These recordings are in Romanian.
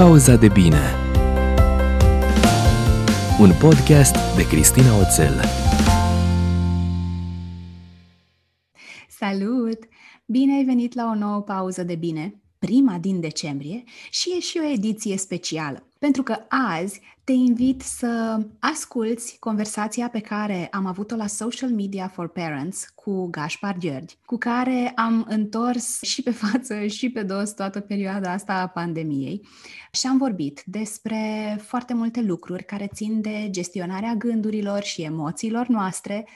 Pauza de bine Un podcast de Cristina Oțel Salut! Bine ai venit la o nouă pauză de bine, prima din decembrie și e și o ediție specială. Pentru că azi te invit să asculți conversația pe care am avut-o la Social Media for Parents cu Gaspar Gheorghi, cu care am întors și pe față și pe dos toată perioada asta a pandemiei și am vorbit despre foarte multe lucruri care țin de gestionarea gândurilor și emoțiilor noastre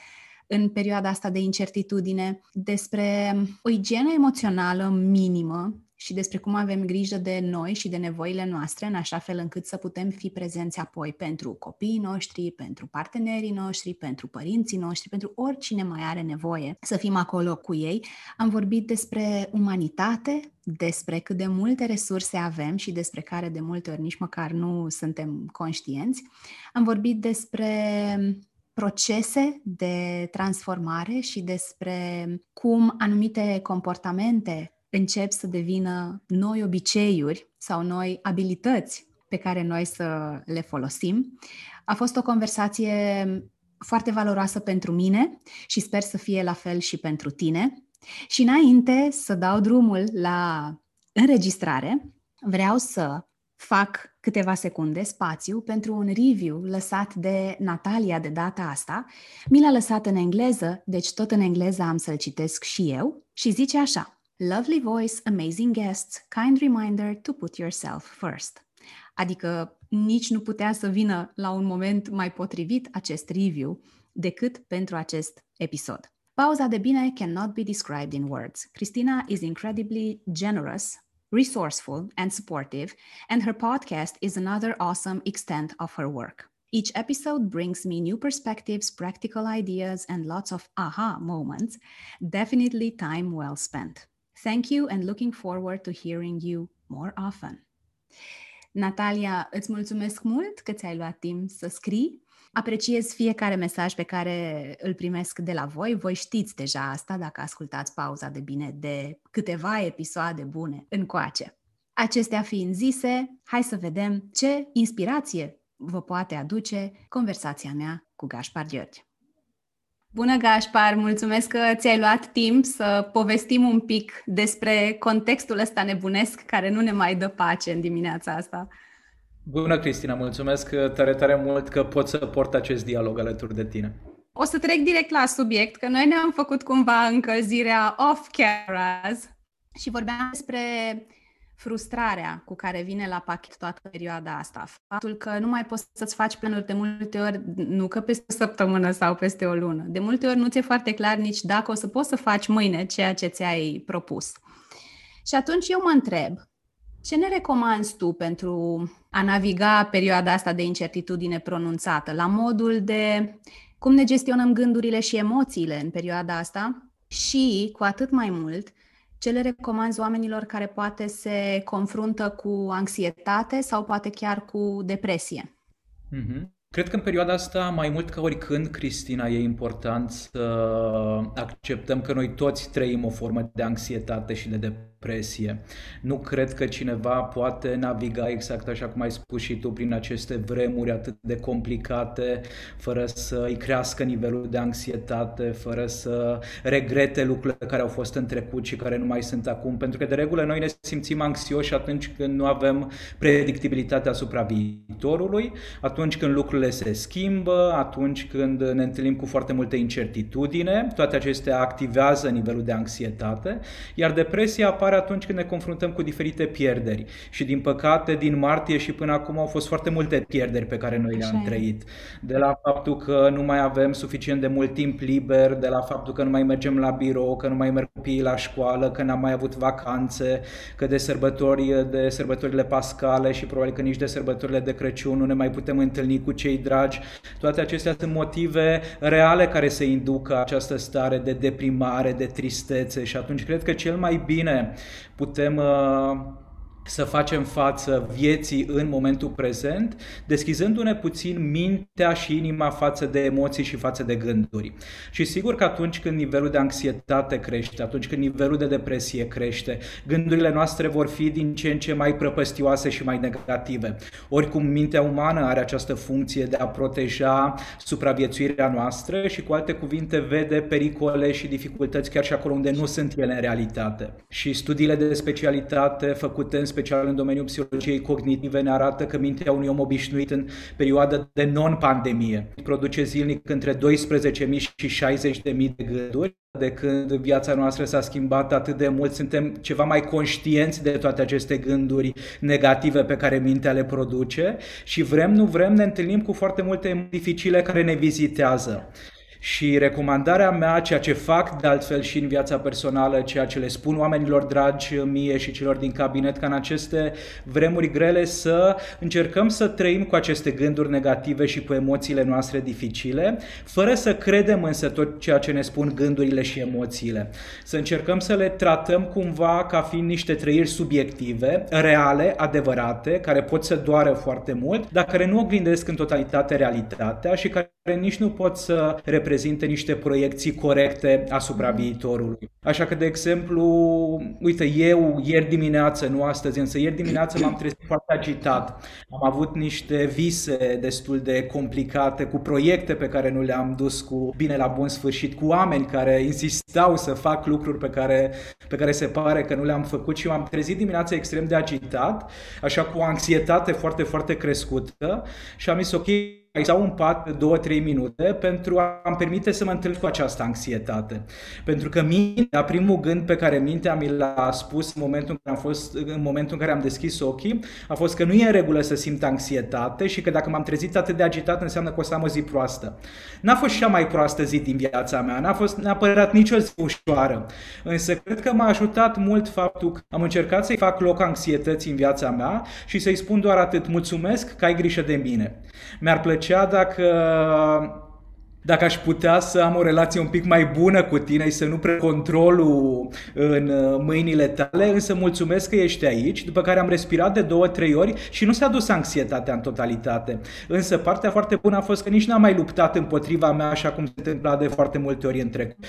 în perioada asta de incertitudine, despre o igienă emoțională minimă și despre cum avem grijă de noi și de nevoile noastre, în așa fel încât să putem fi prezenți apoi pentru copiii noștri, pentru partenerii noștri, pentru părinții noștri, pentru oricine mai are nevoie să fim acolo cu ei. Am vorbit despre umanitate, despre cât de multe resurse avem și despre care de multe ori nici măcar nu suntem conștienți. Am vorbit despre procese de transformare și despre cum anumite comportamente încep să devină noi obiceiuri sau noi abilități pe care noi să le folosim. A fost o conversație foarte valoroasă pentru mine și sper să fie la fel și pentru tine. Și înainte să dau drumul la înregistrare, vreau să fac câteva secunde spațiu pentru un review lăsat de Natalia de data asta. Mi l-a lăsat în engleză, deci tot în engleză am să-l citesc și eu și zice așa. Lovely voice, amazing guests, kind reminder to put yourself first. Adică nici nu putea să vină la un moment mai potrivit acest review decât pentru acest episod. Pauza de bine cannot be described in words. Christina is incredibly generous, resourceful, and supportive, and her podcast is another awesome extent of her work. Each episode brings me new perspectives, practical ideas, and lots of aha moments. Definitely time well spent. Thank you and looking forward to hearing you more often. Natalia, îți mulțumesc mult că ți-ai luat timp să scrii. Apreciez fiecare mesaj pe care îl primesc de la voi. Voi știți deja asta dacă ascultați pauza de bine de câteva episoade bune încoace. Acestea fiind zise, hai să vedem ce inspirație vă poate aduce conversația mea cu Gaspar Gheorghe. Bună, Gașpar! Mulțumesc că ți-ai luat timp să povestim un pic despre contextul ăsta nebunesc care nu ne mai dă pace în dimineața asta. Bună, Cristina! Mulțumesc tare, tare mult că pot să port acest dialog alături de tine. O să trec direct la subiect, că noi ne-am făcut cumva încălzirea off-cameras și vorbeam despre frustrarea cu care vine la pachet toată perioada asta. Faptul că nu mai poți să-ți faci planuri de multe ori, nu că peste o săptămână sau peste o lună. De multe ori nu ți-e foarte clar nici dacă o să poți să faci mâine ceea ce ți-ai propus. Și atunci eu mă întreb, ce ne recomanzi tu pentru a naviga perioada asta de incertitudine pronunțată, la modul de cum ne gestionăm gândurile și emoțiile în perioada asta și, cu atât mai mult, ce le recomanzi oamenilor care poate se confruntă cu anxietate sau poate chiar cu depresie? Mm-hmm. Cred că în perioada asta, mai mult ca oricând, Cristina, e important să acceptăm că noi toți trăim o formă de anxietate și de depresie. Nu cred că cineva poate naviga exact așa cum ai spus și tu prin aceste vremuri atât de complicate, fără să îi crească nivelul de anxietate, fără să regrete lucrurile care au fost în trecut și care nu mai sunt acum. Pentru că de regulă noi ne simțim anxioși atunci când nu avem predictibilitate asupra viitorului, atunci când lucrurile lucrurile se schimbă, atunci când ne întâlnim cu foarte multe incertitudine, toate acestea activează nivelul de anxietate, iar depresia apare atunci când ne confruntăm cu diferite pierderi. Și din păcate, din martie și până acum au fost foarte multe pierderi pe care noi le-am trăit. De la faptul că nu mai avem suficient de mult timp liber, de la faptul că nu mai mergem la birou, că nu mai merg copiii la școală, că n-am mai avut vacanțe, că de sărbători, de sărbătorile pascale și probabil că nici de sărbătorile de Crăciun nu ne mai putem întâlni cu cei cei dragi. Toate acestea sunt motive reale care să inducă această stare de deprimare, de tristețe și atunci cred că cel mai bine putem uh, să facem față vieții în momentul prezent, deschizându-ne puțin mintea și inima față de emoții și față de gânduri. Și sigur că atunci când nivelul de anxietate crește, atunci când nivelul de depresie crește, gândurile noastre vor fi din ce în ce mai prăpăstioase și mai negative. Oricum, mintea umană are această funcție de a proteja supraviețuirea noastră și, cu alte cuvinte, vede pericole și dificultăți chiar și acolo unde nu sunt ele în realitate. Și studiile de specialitate făcute în special în domeniul psihologiei cognitive, ne arată că mintea unui om obișnuit în perioada de non-pandemie produce zilnic între 12.000 și 60.000 de gânduri. De când viața noastră s-a schimbat atât de mult, suntem ceva mai conștienți de toate aceste gânduri negative pe care mintea le produce și vrem, nu vrem, ne întâlnim cu foarte multe dificile care ne vizitează. Și recomandarea mea, ceea ce fac de altfel și în viața personală, ceea ce le spun oamenilor dragi mie și celor din cabinet, ca în aceste vremuri grele să încercăm să trăim cu aceste gânduri negative și cu emoțiile noastre dificile, fără să credem însă tot ceea ce ne spun gândurile și emoțiile. Să încercăm să le tratăm cumva ca fiind niște trăiri subiective, reale, adevărate, care pot să doară foarte mult, dar care nu oglindesc în totalitate realitatea și care nici nu pot să reprezinte niște proiecții corecte asupra mm. viitorului. Așa că, de exemplu, uite, eu ieri dimineață, nu astăzi, însă ieri dimineață m-am trezit foarte agitat. Am avut niște vise destul de complicate, cu proiecte pe care nu le-am dus cu bine la bun sfârșit, cu oameni care insistau să fac lucruri pe care, pe care se pare că nu le-am făcut și m-am trezit dimineața extrem de agitat, așa cu o anxietate foarte, foarte crescută și am zis, ok, sau un pat de 2-3 minute pentru a-mi permite să mă întâlnesc cu această anxietate. Pentru că mintea, primul gând pe care mintea mi l-a spus în momentul în care am, fost, în momentul în care am deschis ochii a fost că nu e în regulă să simt anxietate și că dacă m-am trezit atât de agitat înseamnă că o să am o zi proastă. N-a fost cea mai proastă zi din viața mea, n-a fost neapărat nicio zi ușoară. Însă cred că m-a ajutat mult faptul că am încercat să-i fac loc anxietății în viața mea și să-i spun doar atât, mulțumesc că ai grijă de mine. Mi-ar plăcea plăcea dacă dacă aș putea să am o relație un pic mai bună cu tine și să nu pre controlul în uh, mâinile tale, însă mulțumesc că ești aici, după care am respirat de două, trei ori și nu s-a dus anxietatea în totalitate. Însă partea foarte bună a fost că nici n-am mai luptat împotriva mea așa cum se întâmpla de foarte multe ori în trecut.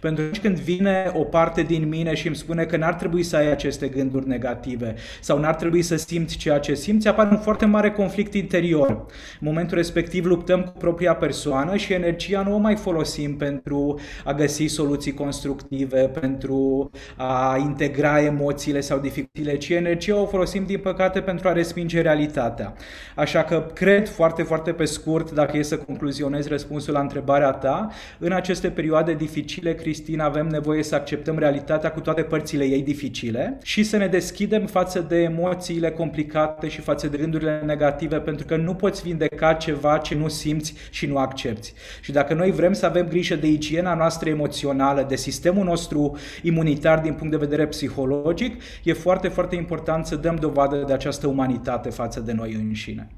Pentru că când vine o parte din mine și îmi spune că n-ar trebui să ai aceste gânduri negative sau n-ar trebui să simți ceea ce simți, apare un foarte mare conflict interior. În momentul respectiv luptăm cu propria persoană și energia nu o mai folosim pentru a găsi soluții constructive, pentru a integra emoțiile sau dificultățile, ci energia o folosim din păcate pentru a respinge realitatea. Așa că cred foarte, foarte pe scurt, dacă e să concluzionez răspunsul la întrebarea ta, în aceste perioade dificile Cristina, avem nevoie să acceptăm realitatea cu toate părțile ei dificile și să ne deschidem față de emoțiile complicate și față de gândurile negative, pentru că nu poți vindeca ceva ce nu simți și nu accepti. Și dacă noi vrem să avem grijă de igiena noastră emoțională, de sistemul nostru imunitar din punct de vedere psihologic, e foarte, foarte important să dăm dovadă de această umanitate față de noi înșine.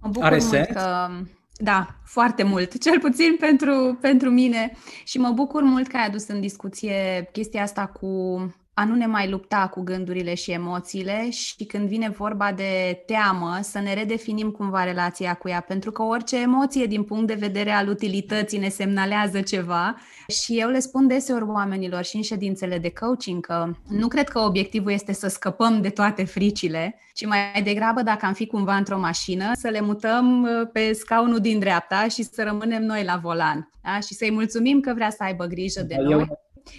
Mă bucur Are mult sens? că da, foarte mult, cel puțin pentru, pentru mine. Și mă bucur mult că ai adus în discuție chestia asta cu a nu ne mai lupta cu gândurile și emoțiile și când vine vorba de teamă, să ne redefinim cumva relația cu ea, pentru că orice emoție din punct de vedere al utilității ne semnalează ceva și eu le spun deseori oamenilor și în ședințele de coaching că nu cred că obiectivul este să scăpăm de toate fricile, ci mai degrabă dacă am fi cumva într-o mașină, să le mutăm uh, pe scaunul din dreapta și să rămânem noi la volan. Da? Și să-i mulțumim că vrea să aibă grijă de noi.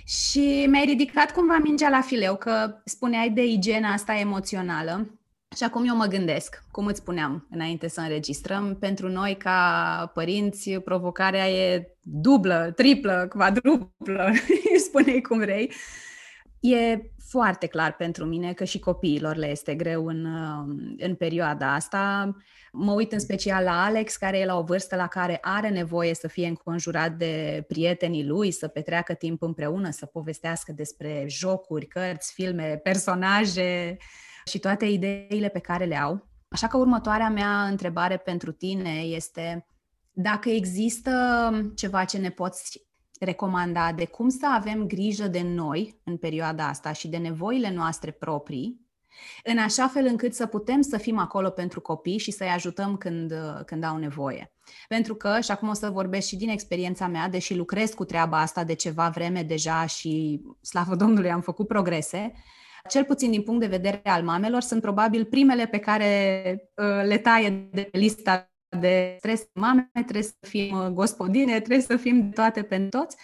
Și mi-ai ridicat cumva mingea la fileu, că spuneai de igiena asta emoțională. Și acum eu mă gândesc, cum îți spuneam înainte să înregistrăm, pentru noi ca părinți provocarea e dublă, triplă, quadruplă, spune cum vrei. E foarte clar pentru mine că și copiilor le este greu în, în perioada asta. Mă uit în special la Alex, care e la o vârstă la care are nevoie să fie înconjurat de prietenii lui, să petreacă timp împreună, să povestească despre jocuri, cărți, filme, personaje și toate ideile pe care le au. Așa că următoarea mea întrebare pentru tine este dacă există ceva ce ne poți recomanda de cum să avem grijă de noi în perioada asta și de nevoile noastre proprii, în așa fel încât să putem să fim acolo pentru copii și să-i ajutăm când, când au nevoie. Pentru că, și acum o să vorbesc și din experiența mea, deși lucrez cu treaba asta de ceva vreme deja și, slavă Domnului, am făcut progrese, cel puțin din punct de vedere al mamelor, sunt probabil primele pe care uh, le taie de lista de stres mame, trebuie să fim uh, gospodine, trebuie să fim toate pentru toți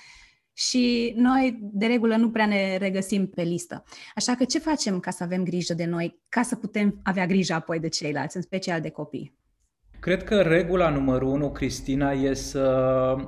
și noi, de regulă, nu prea ne regăsim pe listă. Așa că ce facem ca să avem grijă de noi, ca să putem avea grijă apoi de ceilalți, în special de copii? Cred că regula numărul unu, Cristina, e să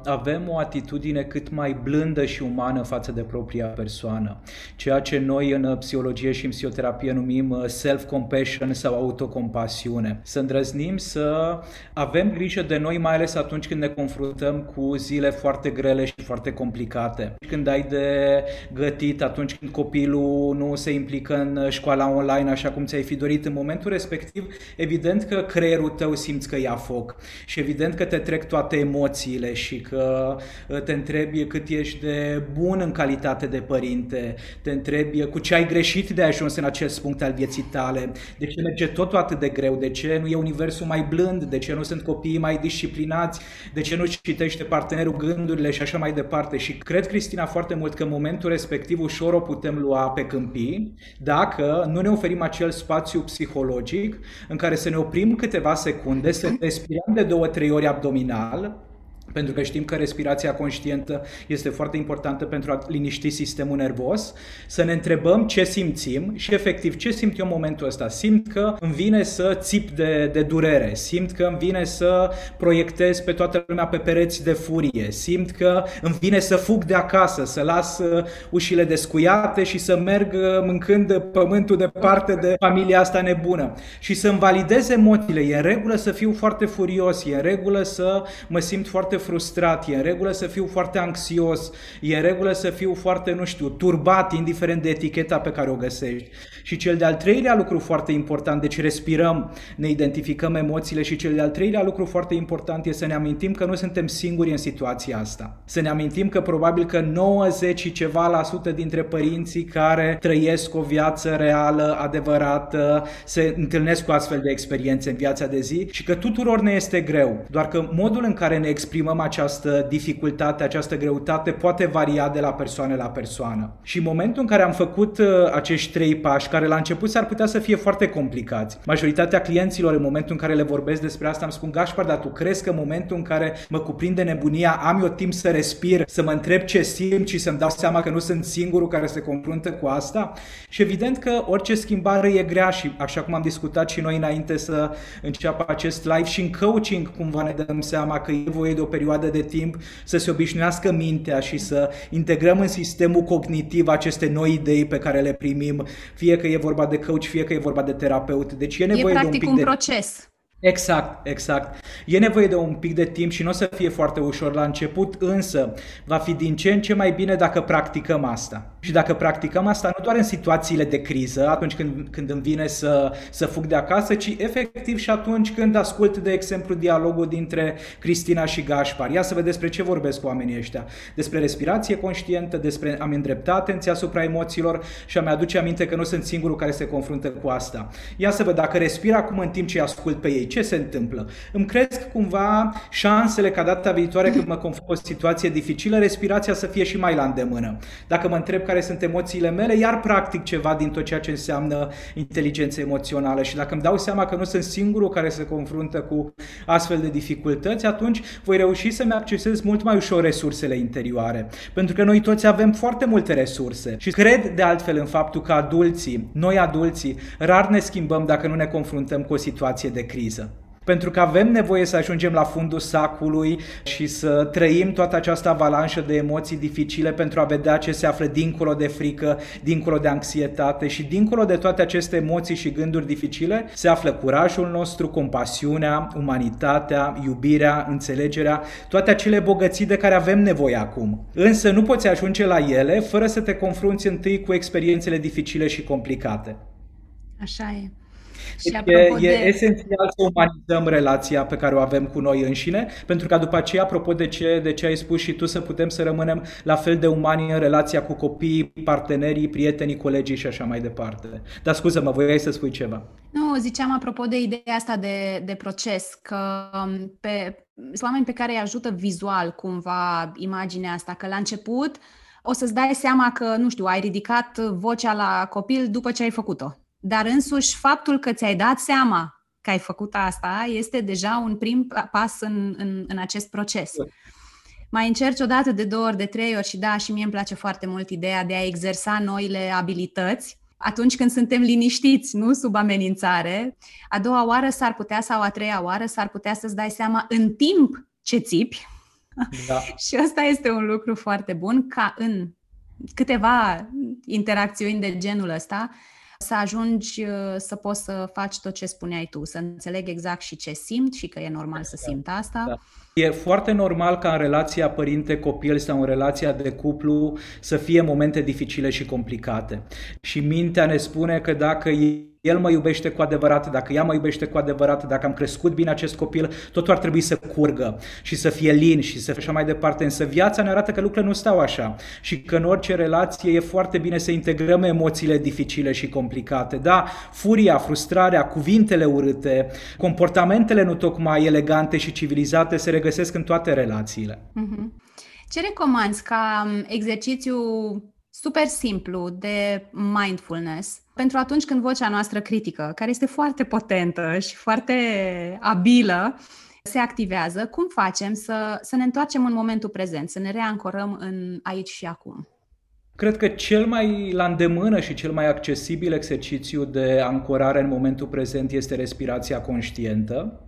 avem o atitudine cât mai blândă și umană față de propria persoană. Ceea ce noi în psihologie și în psihoterapie numim uh, self-compassion sau autocompasiune. Să îndrăznim să avem grijă de noi, mai ales atunci când ne confruntăm cu zile foarte grele și foarte complicate. Când ai de gătit, atunci când copilul nu se implică în școala online așa cum ți-ai fi dorit în momentul respectiv, evident că creierul tău simți că ia foc. Și evident că te trec toate emoțiile și că uh, te întrebi cât ești de bun în calitate de părinte, te întrebi cu ce ai greșit de ajuns în acest punct al vieții tale, de ce merge totul atât de greu, de ce nu e universul mai blând, de ce nu sunt copiii mai disciplinați, de ce nu citește partenerul gândurile și așa mai departe. Și cred, Cristina, foarte mult că în momentul respectiv ușor o putem lua pe câmpii dacă nu ne oferim acel spațiu psihologic în care să ne oprim câteva secunde, să respirăm de două, trei ori abdominal, pentru că știm că respirația conștientă este foarte importantă pentru a liniști sistemul nervos, să ne întrebăm ce simțim și efectiv ce simt eu în momentul ăsta. Simt că îmi vine să țip de, de durere, simt că îmi vine să proiectez pe toată lumea pe pereți de furie, simt că îmi vine să fug de acasă, să las uh, ușile descuiate și să merg uh, mâncând pământul departe de familia asta nebună și să-mi validez emoțiile. E în regulă să fiu foarte furios, e în regulă să mă simt foarte frustrat, e în regulă să fiu foarte anxios, e în regulă să fiu foarte, nu știu, turbat, indiferent de eticheta pe care o găsești. Și cel de-al treilea lucru foarte important, deci respirăm, ne identificăm emoțiile și cel de-al treilea lucru foarte important este să ne amintim că nu suntem singuri în situația asta. Să ne amintim că probabil că 90 și ceva la sută dintre părinții care trăiesc o viață reală, adevărată, se întâlnesc cu astfel de experiențe în viața de zi și că tuturor ne este greu. Doar că modul în care ne exprimăm exprimăm această dificultate, această greutate poate varia de la persoană la persoană. Și în momentul în care am făcut uh, acești trei pași, care la început s-ar putea să fie foarte complicați, majoritatea clienților în momentul în care le vorbesc despre asta îmi spun, Gașpar, dar tu crezi că în momentul în care mă cuprinde nebunia, am eu timp să respir, să mă întreb ce simt și să-mi dau seama că nu sunt singurul care se confruntă cu asta? Și evident că orice schimbare e grea și așa cum am discutat și noi înainte să înceapă acest live și în coaching cumva ne dăm seama că e voie de o perioadă de timp să se obișnuiască mintea și să integrăm în sistemul cognitiv aceste noi idei pe care le primim, fie că e vorba de coach, fie că e vorba de terapeut. Deci e nevoie e de un pic un de... proces. Exact, exact. E nevoie de un pic de timp și nu o să fie foarte ușor la început, însă va fi din ce în ce mai bine dacă practicăm asta. Și dacă practicăm asta nu doar în situațiile de criză, atunci când, când îmi vine să, să fug de acasă, ci efectiv și atunci când ascult, de exemplu, dialogul dintre Cristina și Gașpar. Ia să vedem despre ce vorbesc cu oamenii ăștia. Despre respirație conștientă, despre a-mi îndrepta atenția asupra emoțiilor și a-mi aduce aminte că nu sunt singurul care se confruntă cu asta. Ia să văd dacă respir acum în timp ce ascult pe ei ce se întâmplă? Îmi cresc cumva șansele ca data viitoare când mă confrunt cu o situație dificilă, respirația să fie și mai la îndemână. Dacă mă întreb care sunt emoțiile mele, iar practic ceva din tot ceea ce înseamnă inteligență emoțională și dacă îmi dau seama că nu sunt singurul care se confruntă cu astfel de dificultăți, atunci voi reuși să-mi accesez mult mai ușor resursele interioare. Pentru că noi toți avem foarte multe resurse și cred de altfel în faptul că adulții, noi adulții, rar ne schimbăm dacă nu ne confruntăm cu o situație de criză pentru că avem nevoie să ajungem la fundul sacului și să trăim toată această avalanșă de emoții dificile pentru a vedea ce se află dincolo de frică, dincolo de anxietate și dincolo de toate aceste emoții și gânduri dificile se află curajul nostru, compasiunea, umanitatea, iubirea, înțelegerea, toate acele bogății de care avem nevoie acum. Însă nu poți ajunge la ele fără să te confrunți întâi cu experiențele dificile și complicate. Așa e. Deci e, de... e esențial să umanizăm relația pe care o avem cu noi înșine, pentru ca după aceea, apropo de ce, de ce ai spus și tu, să putem să rămânem la fel de umani în relația cu copiii, partenerii, prietenii, colegii și așa mai departe. Dar scuză-mă, voiai să spui ceva. Nu, ziceam apropo de ideea asta de, de proces, că um, pe, sunt oameni pe care îi ajută vizual cumva imaginea asta, că la început o să-ți dai seama că, nu știu, ai ridicat vocea la copil după ce ai făcut-o. Dar însuși faptul că ți-ai dat seama că ai făcut asta este deja un prim pas în, în, în acest proces. Mai încerci o dată, de două ori, de trei ori și da, și mie îmi place foarte mult ideea de a exersa noile abilități atunci când suntem liniștiți, nu sub amenințare. A doua oară s-ar putea sau a treia oară s-ar putea să-ți dai seama în timp ce țipi. Da. și asta este un lucru foarte bun ca în câteva interacțiuni de genul ăsta să ajungi uh, să poți să faci tot ce spuneai tu, să înțeleg exact și ce simt și că e normal să simt asta. Da. E foarte normal ca în relația părinte-copil sau în relația de cuplu să fie momente dificile și complicate. Și mintea ne spune că dacă el mă iubește cu adevărat, dacă ea mă iubește cu adevărat, dacă am crescut bine acest copil, totul ar trebui să curgă și să fie lin și să așa mai departe. Însă viața ne arată că lucrurile nu stau așa și că în orice relație e foarte bine să integrăm emoțiile dificile și complicate. Da, furia, frustrarea, cuvintele urâte, comportamentele nu tocmai elegante și civilizate se regăsesc în toate relațiile. Mm-hmm. Ce recomanzi ca um, exercițiu super simplu de mindfulness pentru atunci când vocea noastră critică, care este foarte potentă și foarte abilă, se activează, cum facem să, să ne întoarcem în momentul prezent, să ne reancorăm în aici și acum? Cred că cel mai la îndemână și cel mai accesibil exercițiu de ancorare în momentul prezent este respirația conștientă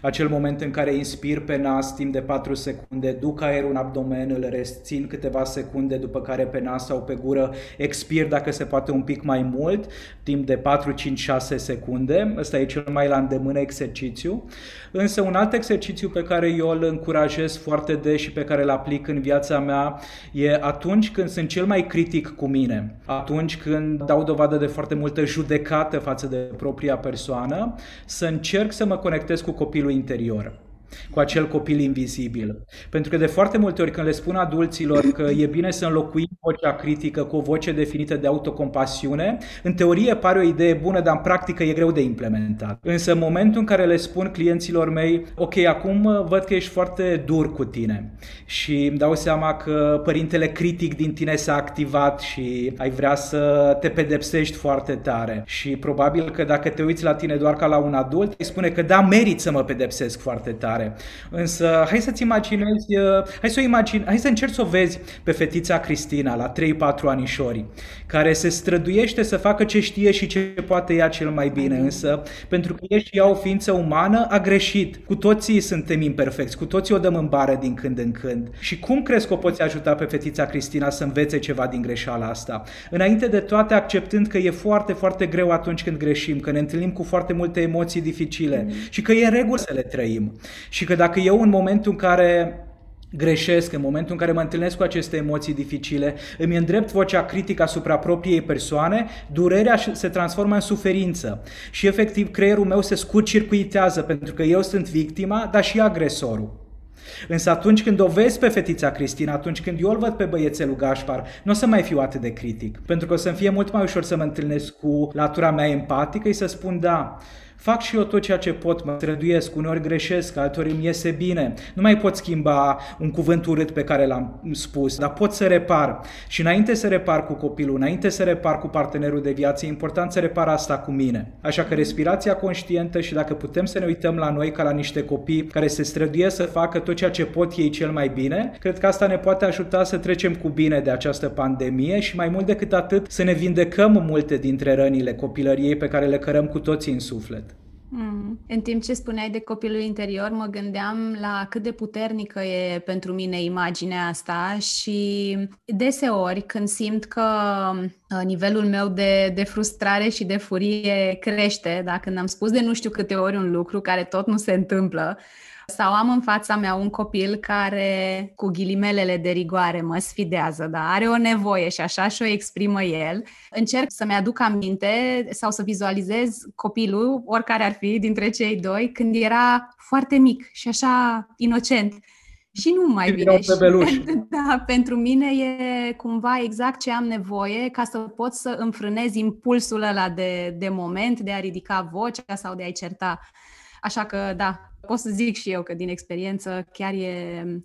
acel moment în care inspir pe nas timp de 4 secunde, duc aerul în abdomen, îl rețin câteva secunde, după care pe nas sau pe gură expir dacă se poate un pic mai mult, timp de 4, 5, 6 secunde. Ăsta e cel mai la îndemână exercițiu. Însă un alt exercițiu pe care eu îl încurajez foarte des și pe care îl aplic în viața mea e atunci când sunt cel mai critic cu mine, atunci când dau dovadă de foarte multă judecată față de propria persoană, să încerc să mă conectez cu copilul interior cu acel copil invizibil. Pentru că de foarte multe ori când le spun adulților că e bine să înlocuim vocea critică cu o voce definită de autocompasiune, în teorie pare o idee bună, dar în practică e greu de implementat. Însă în momentul în care le spun clienților mei, ok, acum văd că ești foarte dur cu tine și îmi dau seama că părintele critic din tine s-a activat și ai vrea să te pedepsești foarte tare și probabil că dacă te uiți la tine doar ca la un adult, îi spune că da, merit să mă pedepsesc foarte tare tare. Însă, hai să-ți imaginezi, uh, hai să o imagine, hai să încerci să o vezi pe fetița Cristina la 3-4 anișori, care se străduiește să facă ce știe și ce poate ea cel mai bine, însă pentru că e și ea o ființă umană, a greșit. Cu toții suntem imperfecți, cu toții o dăm în bară din când în când. Și cum crezi că o poți ajuta pe fetița Cristina să învețe ceva din greșeala asta? Înainte de toate, acceptând că e foarte, foarte greu atunci când greșim, că ne întâlnim cu foarte multe emoții dificile mm. și că e în regulă să le trăim. Și că dacă eu în momentul în care greșesc, în momentul în care mă întâlnesc cu aceste emoții dificile, îmi îndrept vocea critică asupra propriei persoane, durerea se transformă în suferință și efectiv creierul meu se scurcircuitează pentru că eu sunt victima, dar și agresorul. Însă atunci când o vezi pe fetița Cristina, atunci când eu îl văd pe băiețelul Gașpar, nu o să mai fiu atât de critic. Pentru că o să-mi fie mult mai ușor să mă întâlnesc cu latura mea empatică și să spun da, Fac și eu tot ceea ce pot, mă străduiesc, uneori greșesc, alteori îmi iese bine. Nu mai pot schimba un cuvânt urât pe care l-am spus, dar pot să repar. Și înainte să repar cu copilul, înainte să repar cu partenerul de viață, e important să repar asta cu mine. Așa că respirația conștientă și dacă putem să ne uităm la noi ca la niște copii care se străduie să facă tot ceea ce pot ei cel mai bine, cred că asta ne poate ajuta să trecem cu bine de această pandemie și mai mult decât atât să ne vindecăm multe dintre rănile copilăriei pe care le cărăm cu toții în suflet. Mm. În timp ce spuneai de copilul interior, mă gândeam la cât de puternică e pentru mine imaginea asta și deseori când simt că uh, nivelul meu de, de frustrare și de furie crește, dacă când am spus de nu știu câte ori un lucru care tot nu se întâmplă, Sau am în fața mea un copil care, cu ghilimelele de rigoare, mă sfidează, dar are o nevoie și așa și o exprimă el. Încerc să-mi aduc aminte sau să vizualizez copilul, oricare ar fi dintre cei doi, când era foarte mic și așa inocent și nu mai bine. da, pentru mine e cumva exact ce am nevoie ca să pot să înfrânez impulsul ăla de, de moment, de a ridica vocea sau de a-i certa. Așa că, da, pot să zic și eu că din experiență chiar e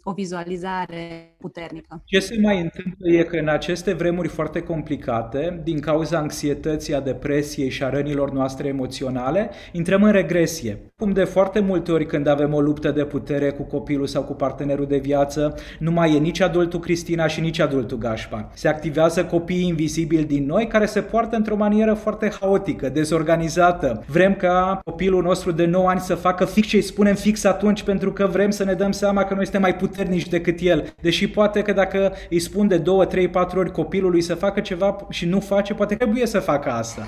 o vizualizare puternică. Ce se mai întâmplă e că în aceste vremuri foarte complicate, din cauza anxietății, a depresiei și a rănilor noastre emoționale, intrăm în regresie. Cum de foarte multe ori când avem o luptă de putere cu copilul sau cu partenerul de viață, nu mai e nici adultul Cristina și nici adultul Gașpar. Se activează copiii invizibili din noi care se poartă într-o manieră foarte haotică, dezorganizată. Vrem ca copilul nostru de 9 ani să facă fix ce îi spunem fix atunci pentru că vrem să ne dăm seama că noi suntem mai puternici decât el. Deși poate că dacă îi spun de 2, 3, 4 ori copilului să facă ceva și nu face, poate trebuie să facă asta.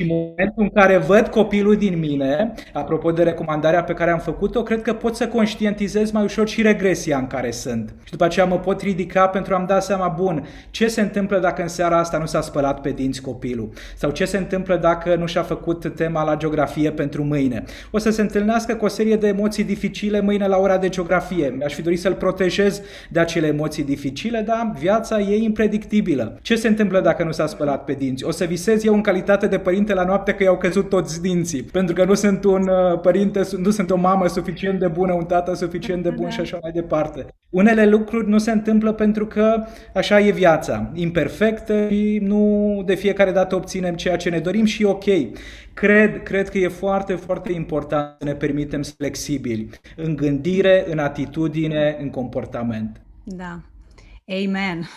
Și în momentul în care văd copilul din mine, apropo de recomandarea pe care am făcut-o, cred că pot să conștientizez mai ușor și regresia în care sunt. Și după aceea mă pot ridica pentru a-mi da seama, bun, ce se întâmplă dacă în seara asta nu s-a spălat pe dinți copilul? Sau ce se întâmplă dacă nu și-a făcut tema la geografie pentru mâine? O să se întâlnească cu o serie de emoții dificile mâine la ora de geografie. Mi-aș fi dorit să-l protejez de acele emoții dificile, dar viața e impredictibilă. Ce se întâmplă dacă nu s-a spălat pe dinți? O să visez eu în calitate de părinte la noapte că i-au căzut toți dinții, pentru că nu sunt un uh, părinte, nu sunt o mamă suficient de bună, un tată suficient de bun și așa mai departe. Unele lucruri nu se întâmplă pentru că așa e viața, imperfectă și nu de fiecare dată obținem ceea ce ne dorim și e ok. Cred, cred că e foarte, foarte important să ne permitem flexibili în gândire, în atitudine, în comportament. Da. Amen.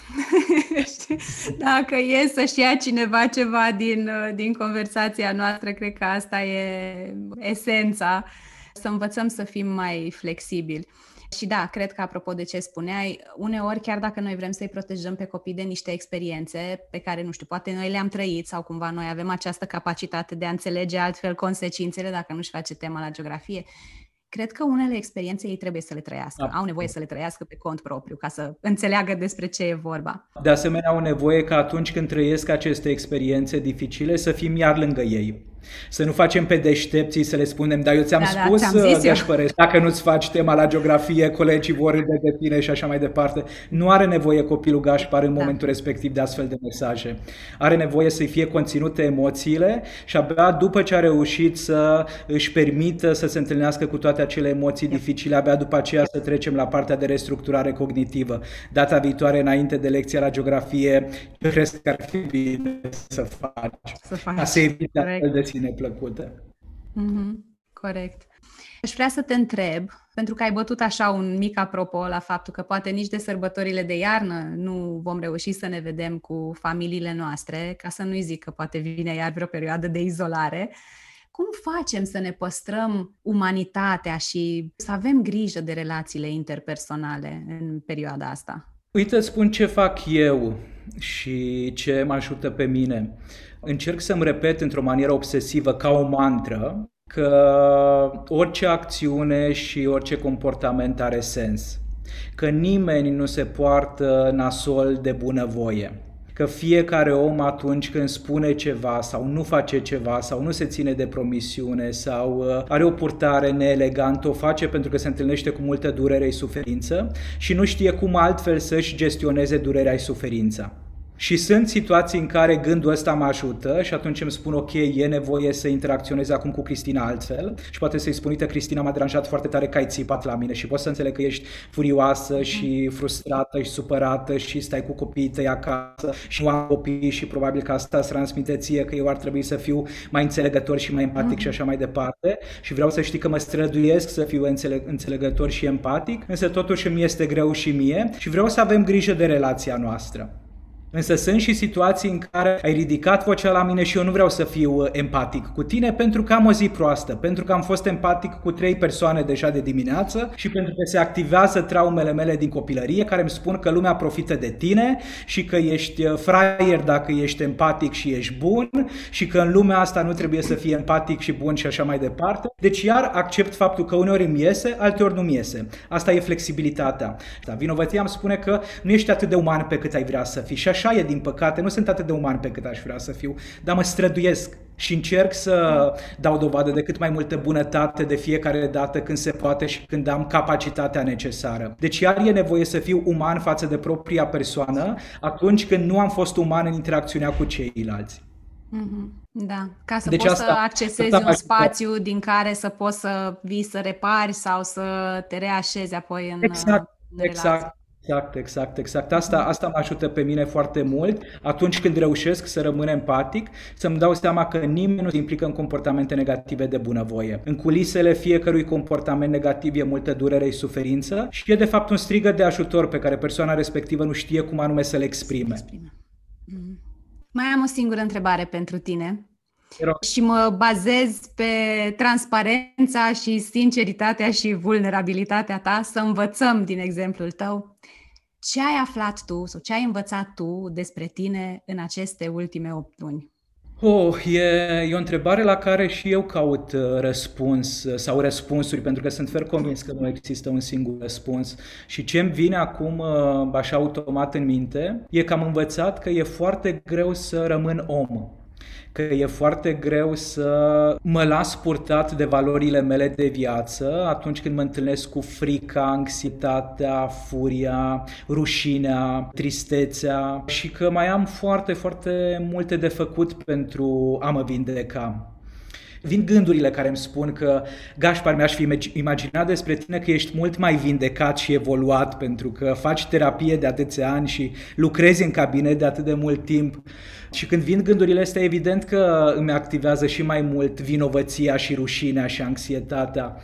Dacă e să-și ia cineva ceva din, din conversația noastră, cred că asta e esența, să învățăm să fim mai flexibili. Și da, cred că apropo de ce spuneai, uneori chiar dacă noi vrem să-i protejăm pe copii de niște experiențe pe care, nu știu, poate noi le-am trăit sau cumva noi avem această capacitate de a înțelege altfel consecințele dacă nu-și face tema la geografie, cred că unele experiențe ei trebuie să le trăiască. Da. Au nevoie să le trăiască pe cont propriu, ca să înțeleagă despre ce e vorba. De asemenea, au nevoie ca atunci când trăiesc aceste experiențe dificile să fim iar lângă ei. Să nu facem pe deștepții să le spunem, dar eu ți-am da, spus, da, ți-am Gașpăre, dacă nu-ți faci tema la geografie, colegii vor râde de tine și așa mai departe. Nu are nevoie copilul Gașpar în da. momentul respectiv de astfel de mesaje. Are nevoie să-i fie conținute emoțiile și abia după ce a reușit să își permită să se întâlnească cu toate acele emoții dificile, abia după aceea să trecem la partea de restructurare cognitivă. Data viitoare, înainte de lecția la geografie, ce crezi că ar fi bine să faci? Să faci. Ca să evite astfel de emoții neplăcute. Mm-hmm. Corect. Aș vrea să te întreb, pentru că ai bătut așa un mic apropo la faptul că poate nici de sărbătorile de iarnă nu vom reuși să ne vedem cu familiile noastre, ca să nu-i zic că poate vine iar vreo perioadă de izolare. Cum facem să ne păstrăm umanitatea și să avem grijă de relațiile interpersonale în perioada asta? Uite, spun ce fac eu și ce mă ajută pe mine încerc să-mi repet într-o manieră obsesivă, ca o mantră, că orice acțiune și orice comportament are sens. Că nimeni nu se poartă nasol de bunăvoie. Că fiecare om atunci când spune ceva sau nu face ceva sau nu se ține de promisiune sau uh, are o purtare neelegantă, o face pentru că se întâlnește cu multă durere și suferință și nu știe cum altfel să-și gestioneze durerea și suferința. Și sunt situații în care gândul ăsta mă ajută și atunci îmi spun, ok, e nevoie să interacționez acum cu Cristina altfel și poate să-i spun, uite, Cristina m-a deranjat foarte tare că ai țipat la mine și pot să înțeleg că ești furioasă mhm. și frustrată și supărată și stai cu copiii tăi acasă și nu am copii și probabil că asta îți transmite ție că eu ar trebui să fiu mai înțelegător și mai empatic mm-hmm. și așa mai departe și vreau să știi că mă străduiesc să fiu înțeleg- înțelegător și empatic, însă totuși îmi este greu și mie și vreau să avem grijă de relația noastră. Însă sunt și situații în care ai ridicat vocea la mine și eu nu vreau să fiu uh, empatic cu tine pentru că am o zi proastă, pentru că am fost empatic cu trei persoane deja de dimineață și pentru că se activează traumele mele din copilărie care îmi spun că lumea profită de tine și că ești uh, fraier dacă ești empatic și ești bun și că în lumea asta nu trebuie să fii empatic și bun și așa mai departe. Deci iar accept faptul că uneori îmi iese, alteori nu-mi iese. Asta e flexibilitatea. Da, vinovăția îmi spune că nu ești atât de uman pe cât ai vrea să fii și așa așa e, din păcate, nu sunt atât de uman pe cât aș vrea să fiu, dar mă străduiesc și încerc să dau dovadă de cât mai multă bunătate de fiecare dată când se poate și când am capacitatea necesară. Deci iar e nevoie să fiu uman față de propria persoană atunci când nu am fost uman în interacțiunea cu ceilalți. Mm-hmm. Da, ca să deci poți asta, să accesezi asta un spațiu din care să poți să vii să repari sau să te reașezi apoi în Exact, în exact. Exact, exact, exact. Asta, asta mă ajută pe mine foarte mult atunci când reușesc să rămân empatic, să-mi dau seama că nimeni nu se implică în comportamente negative de bunăvoie. În culisele fiecărui comportament negativ e multă durere și suferință și e de fapt un strigă de ajutor pe care persoana respectivă nu știe cum anume să le exprime. Mm. Mai am o singură întrebare pentru tine. Și mă bazez pe transparența și sinceritatea și vulnerabilitatea ta să învățăm din exemplul tău. Ce ai aflat tu sau ce ai învățat tu despre tine în aceste ultime opt luni? Oh, e, e o întrebare la care și eu caut uh, răspuns uh, sau răspunsuri, pentru că sunt fer convins că nu există un singur răspuns. Și ce îmi vine acum uh, așa automat în minte e că am învățat că e foarte greu să rămân om că e foarte greu să mă las purtat de valorile mele de viață atunci când mă întâlnesc cu frica, anxietatea, furia, rușinea, tristețea și că mai am foarte, foarte multe de făcut pentru a mă vindeca. Vin gândurile care îmi spun că, Gașpar, mi-aș fi imaginat despre tine că ești mult mai vindecat și evoluat pentru că faci terapie de atâția ani și lucrezi în cabinet de atât de mult timp. Și când vin gândurile astea, evident că îmi activează și mai mult vinovăția și rușinea și anxietatea.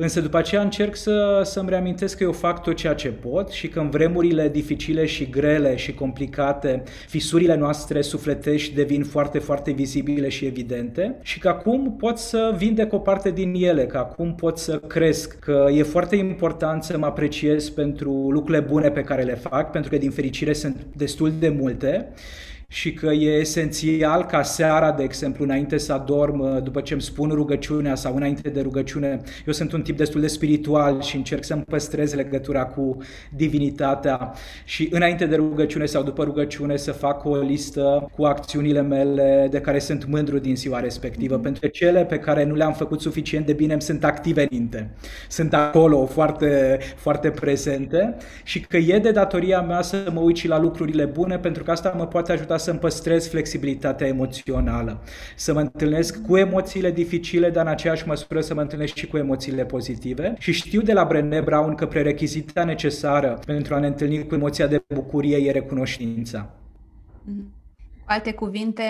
Însă după aceea încerc să, să-mi reamintesc că eu fac tot ceea ce pot și că în vremurile dificile și grele și complicate, fisurile noastre sufletești devin foarte, foarte vizibile și evidente și că acum pot să vindec o parte din ele, că acum pot să cresc, că e foarte important să mă apreciez pentru lucrurile bune pe care le fac, pentru că din fericire sunt destul de multe și că e esențial ca seara, de exemplu, înainte să adorm, după ce îmi spun rugăciunea sau înainte de rugăciune, eu sunt un tip destul de spiritual și încerc să-mi păstrez legătura cu divinitatea și înainte de rugăciune sau după rugăciune să fac o listă cu acțiunile mele de care sunt mândru din ziua respectivă, mm-hmm. pentru că cele pe care nu le-am făcut suficient de bine îmi sunt active în minte. Sunt acolo foarte, foarte prezente și că e de datoria mea să mă uit și la lucrurile bune pentru că asta mă poate ajuta să-mi păstrez flexibilitatea emoțională, să mă întâlnesc cu emoțiile dificile, dar în aceeași măsură să mă întâlnesc și cu emoțiile pozitive. Și știu de la Brené Brown că prerechizitea necesară pentru a ne întâlni cu emoția de bucurie e recunoștința. Mm-hmm. Cu alte cuvinte,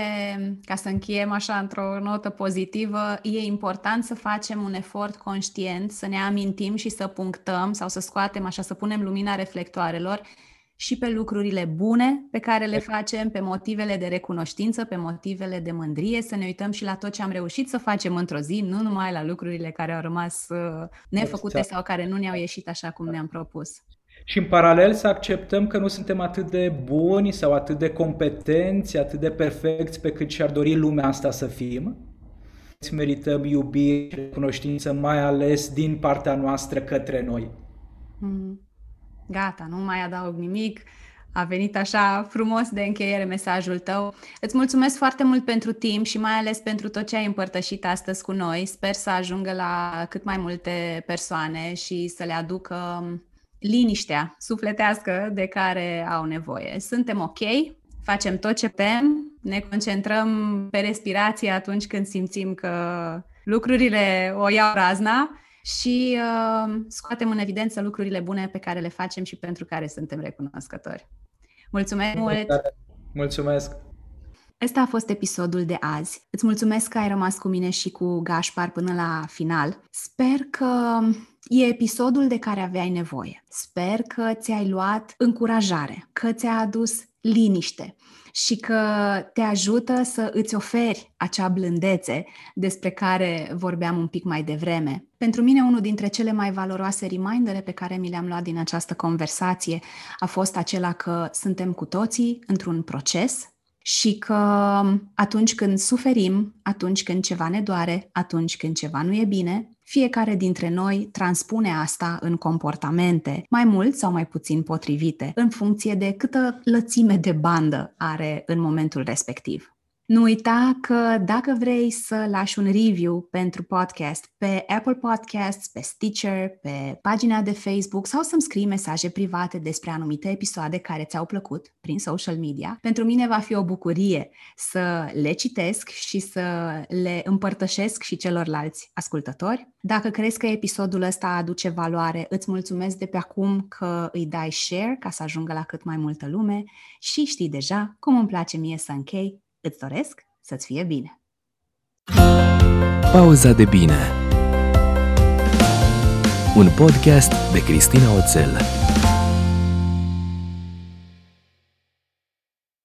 ca să încheiem așa într-o notă pozitivă, e important să facem un efort conștient, să ne amintim și să punctăm sau să scoatem așa, să punem lumina reflectoarelor și pe lucrurile bune pe care le facem, pe motivele de recunoștință, pe motivele de mândrie, să ne uităm și la tot ce am reușit să facem într-o zi, nu numai la lucrurile care au rămas uh, nefăcute exact. sau care nu ne-au ieșit așa cum ne-am propus. Și în paralel să acceptăm că nu suntem atât de buni sau atât de competenți, atât de perfecți pe cât și-ar dori lumea asta să fim. Merităm iubire și recunoștință, mai ales din partea noastră către noi. Mm. Gata, nu mai adaug nimic. A venit așa frumos de încheiere mesajul tău. Îți mulțumesc foarte mult pentru timp și mai ales pentru tot ce ai împărtășit astăzi cu noi. Sper să ajungă la cât mai multe persoane și să le aducă liniștea sufletească de care au nevoie. Suntem ok, facem tot ce putem, ne concentrăm pe respirație atunci când simțim că lucrurile o iau razna și uh, scoatem în evidență lucrurile bune pe care le facem și pentru care suntem recunoscători. Mulțumesc mult! Mulțumesc! Ăsta a fost episodul de azi. Îți mulțumesc că ai rămas cu mine și cu Gașpar până la final. Sper că e episodul de care aveai nevoie. Sper că ți-ai luat încurajare, că ți-a adus liniște și că te ajută să îți oferi acea blândețe despre care vorbeam un pic mai devreme. Pentru mine, unul dintre cele mai valoroase remindere pe care mi le-am luat din această conversație a fost acela că suntem cu toții într-un proces și că atunci când suferim, atunci când ceva ne doare, atunci când ceva nu e bine, fiecare dintre noi transpune asta în comportamente, mai mult sau mai puțin potrivite, în funcție de câtă lățime de bandă are în momentul respectiv. Nu uita că dacă vrei să lași un review pentru podcast pe Apple Podcasts, pe Stitcher, pe pagina de Facebook sau să-mi scrii mesaje private despre anumite episoade care ți-au plăcut prin social media, pentru mine va fi o bucurie să le citesc și să le împărtășesc și celorlalți ascultători. Dacă crezi că episodul ăsta aduce valoare, îți mulțumesc de pe acum că îi dai share ca să ajungă la cât mai multă lume și știi deja cum îmi place mie să închei Îți doresc să-ți fie bine! Pauza de bine Un podcast de Cristina Oțel